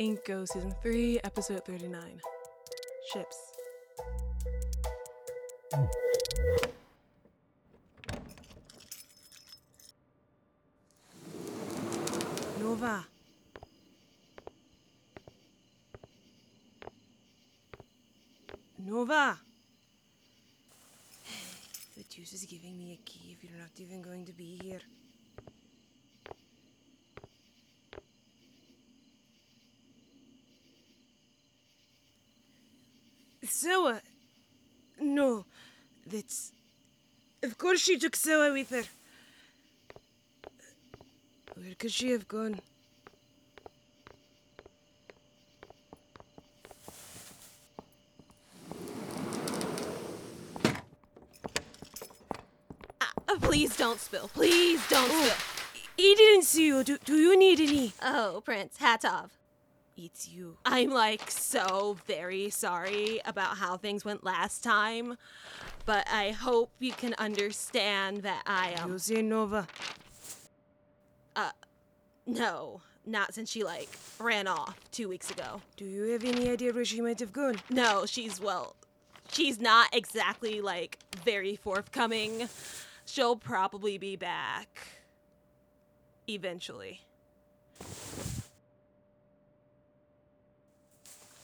Inco, Season 3, Episode 39. Ships. Nova. Nova. The juice is giving me a key if you're not even going to be here. Soa? No, that's. Of course she took Soa with her. Where could she have gone? Uh, please don't spill. Please don't Oh. spill. He didn't see you. Do, do you need any? Oh, Prince Hatov. It's you. I'm like so very sorry about how things went last time, but I hope you can understand that I You say Nova. Uh, no, not since she like ran off 2 weeks ago. Do you have any idea where she might have gone? No, she's well, she's not exactly like very forthcoming. She'll probably be back eventually.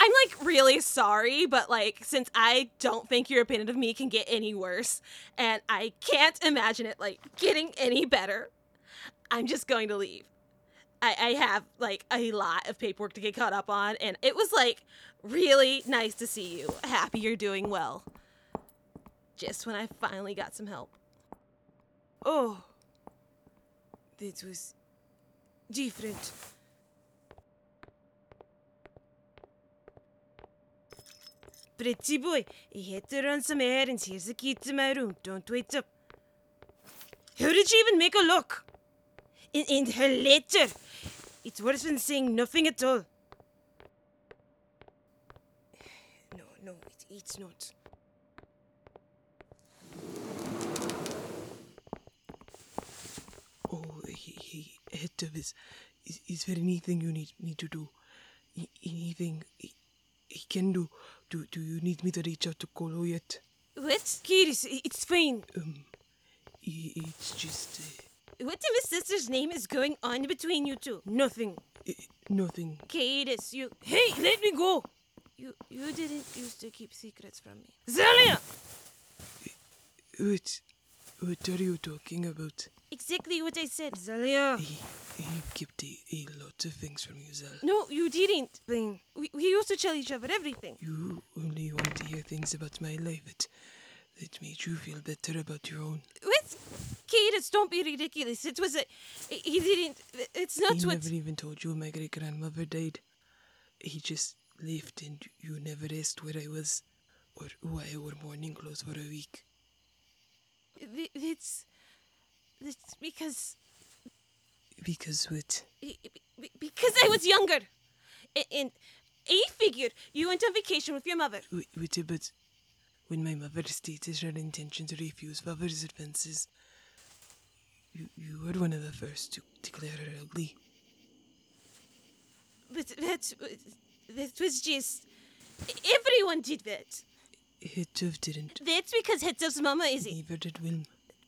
I'm like really sorry, but like since I don't think your opinion of me can get any worse and I can't imagine it like getting any better, I'm just going to leave. I, I have like a lot of paperwork to get caught up on, and it was like really nice to see you. Happy you're doing well. Just when I finally got some help. Oh. this was different. Pretty boy, he had to run some errands. Here's the key to my room. Don't wait up. How did she even make a lock? In, in her letter. It's worse than saying nothing at all. No, no, it, it's not. Oh, he, he, head is, is, is there anything you need me to do? Anything he, can do? Do, do you need me to reach out to Kolo yet? What? Kiris, it's fine. Um, it's just uh, What if his sister's name is going on between you two? Nothing. uh, nothing. Cadis, you Hey, let me go. you you didn't used to keep secrets from me. Zalia! What, what are you talking about? Exactly what I said. Zalia. He, he kept a, a lot of things from you, Zal. No, you didn't. Thing. We, we used to tell each other everything. You only want to hear things about my life that, that made you feel better about your own. What? Cadis, don't be ridiculous. It was a. He didn't. It's not he what. never even told you my great grandmother died. He just left and you never asked where I was or why I wore mourning clothes for a week. Th- It's. It's because. Because what? be- be- Because I was younger. And I figured you went on vacation with your mother. Wait, wait, but when my mother stated her intention to refuse father's advances, you, you were one of the first to declare her ugly. But that. That was just. Everyone did that. Hatov didn't. That's because Hatov's mama is. Neither did Wilm.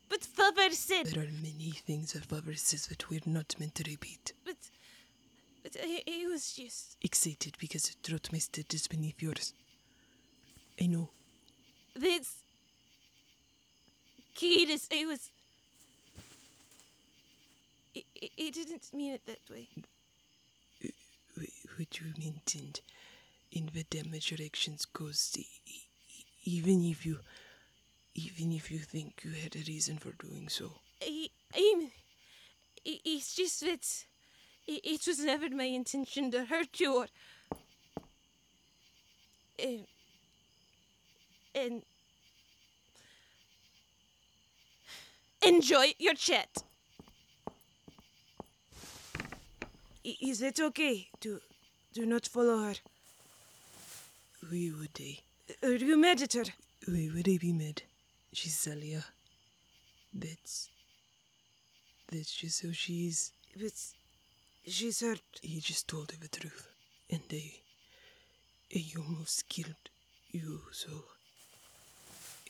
But father said. There are many things that father says that we're not meant to repeat. But. But he, he was just. Excited because the truth my state is beneath yours. I know. That's. Cadis, it was. He, didn't mean it that way. wh- what you meant and in the damage your actions caused, even if you, even if you think you had a reason for doing so. I, I'm. It's just that. It, it was never my intention to hurt you or. And. And. Enjoy your chat. Is it okay? to do not follow her. We would eh? uh, I? Are you mad at her? Why would be mad? She's. That's. That's just how she is. But she's hurt. He just told her the truth. and I, I eh, almost killed you, so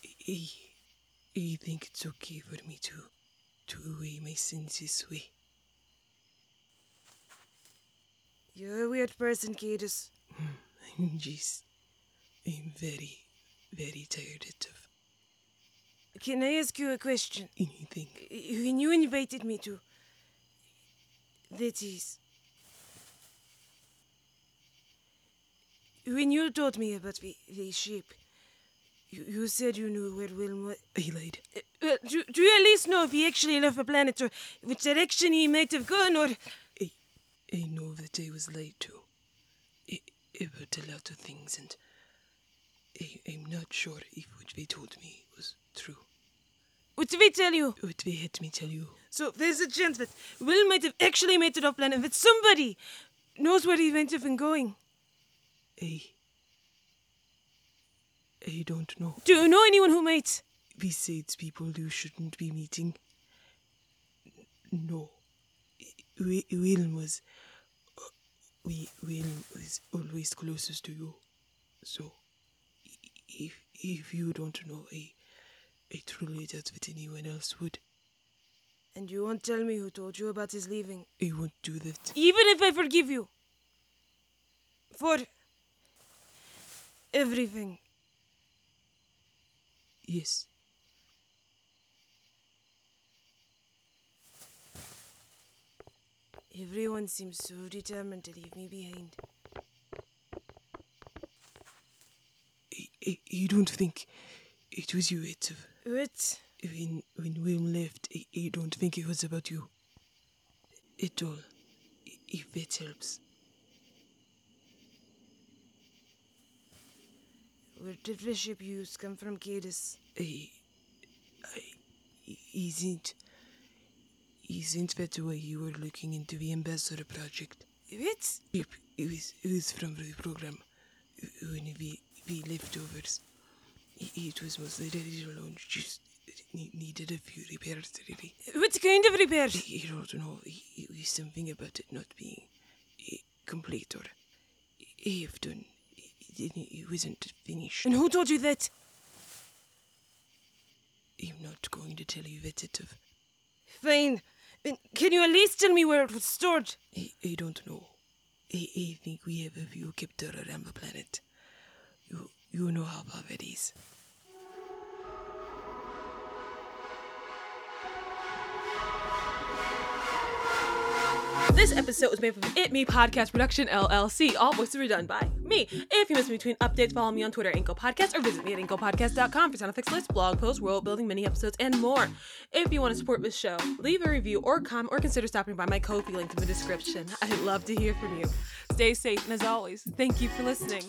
eh, eh, I, I think it's okay for me to, to away my sins this way. You're a weird person, Cadis. Hmm, I'm just, I'm very, very tired of Can I ask you a question? anything. When you invited me to. That is. When you told me about the, the sheep, you, you said you knew where Wilma. I lied. Uh, Well, do, do you at least know if he actually left the planet or which direction he might have gone or. I, I know that I was lied to I, about a lot of things, and I, I'm not sure if what they told me was true. What did they tell you? What they had me tell you. So there's a chance that Will might have actually made it off and that somebody knows where he might have been going. Eh. Eh, I, I don't know. Do you know anyone who might? Besides people you shouldn't be meeting. No. Will was. We Will was always closest to you. So, if if you don't know, I I truly doubt that anyone else would. And you won't tell me who told you about his leaving. I won't do that. Even if I forgive you. For everything. Yes. Everyone seems so determined to leave me behind. I don't think it was you, Hatov. What? When when William left, I, I don't think it was about you. At all. If that helps. Where did the ship used come from, Cadis? I, I, isn't, isn't that why you were looking into the ambassador project? What? Yep, it was, it was from the program. When we, we leftovers. It, was mostly to launch, just needed a few repairs, really. What kind of repairs? I, I don't know, it, was something about it not being uh, complete or half done. It, it, it wasn't finished. And who told you that? I'm not going to tell you that it of. Fine. Can you at least tell me where it was stored? I, I don't know. I, I think we have a few kept around the planet. You know how far that is. This episode was made from It Me Podcast Production LLC. All voices were done by me. If you miss me between updates, follow me on Twitter, Inco Podcast, or visit me at IncoPodcast.com for sound effects lists, blog posts, world building, mini episodes, and more. If you want to support this show, leave a review or comment, or consider stopping by my Ko-fi link in the description. I'd love to hear from you. Stay safe, and as always, thank you for listening.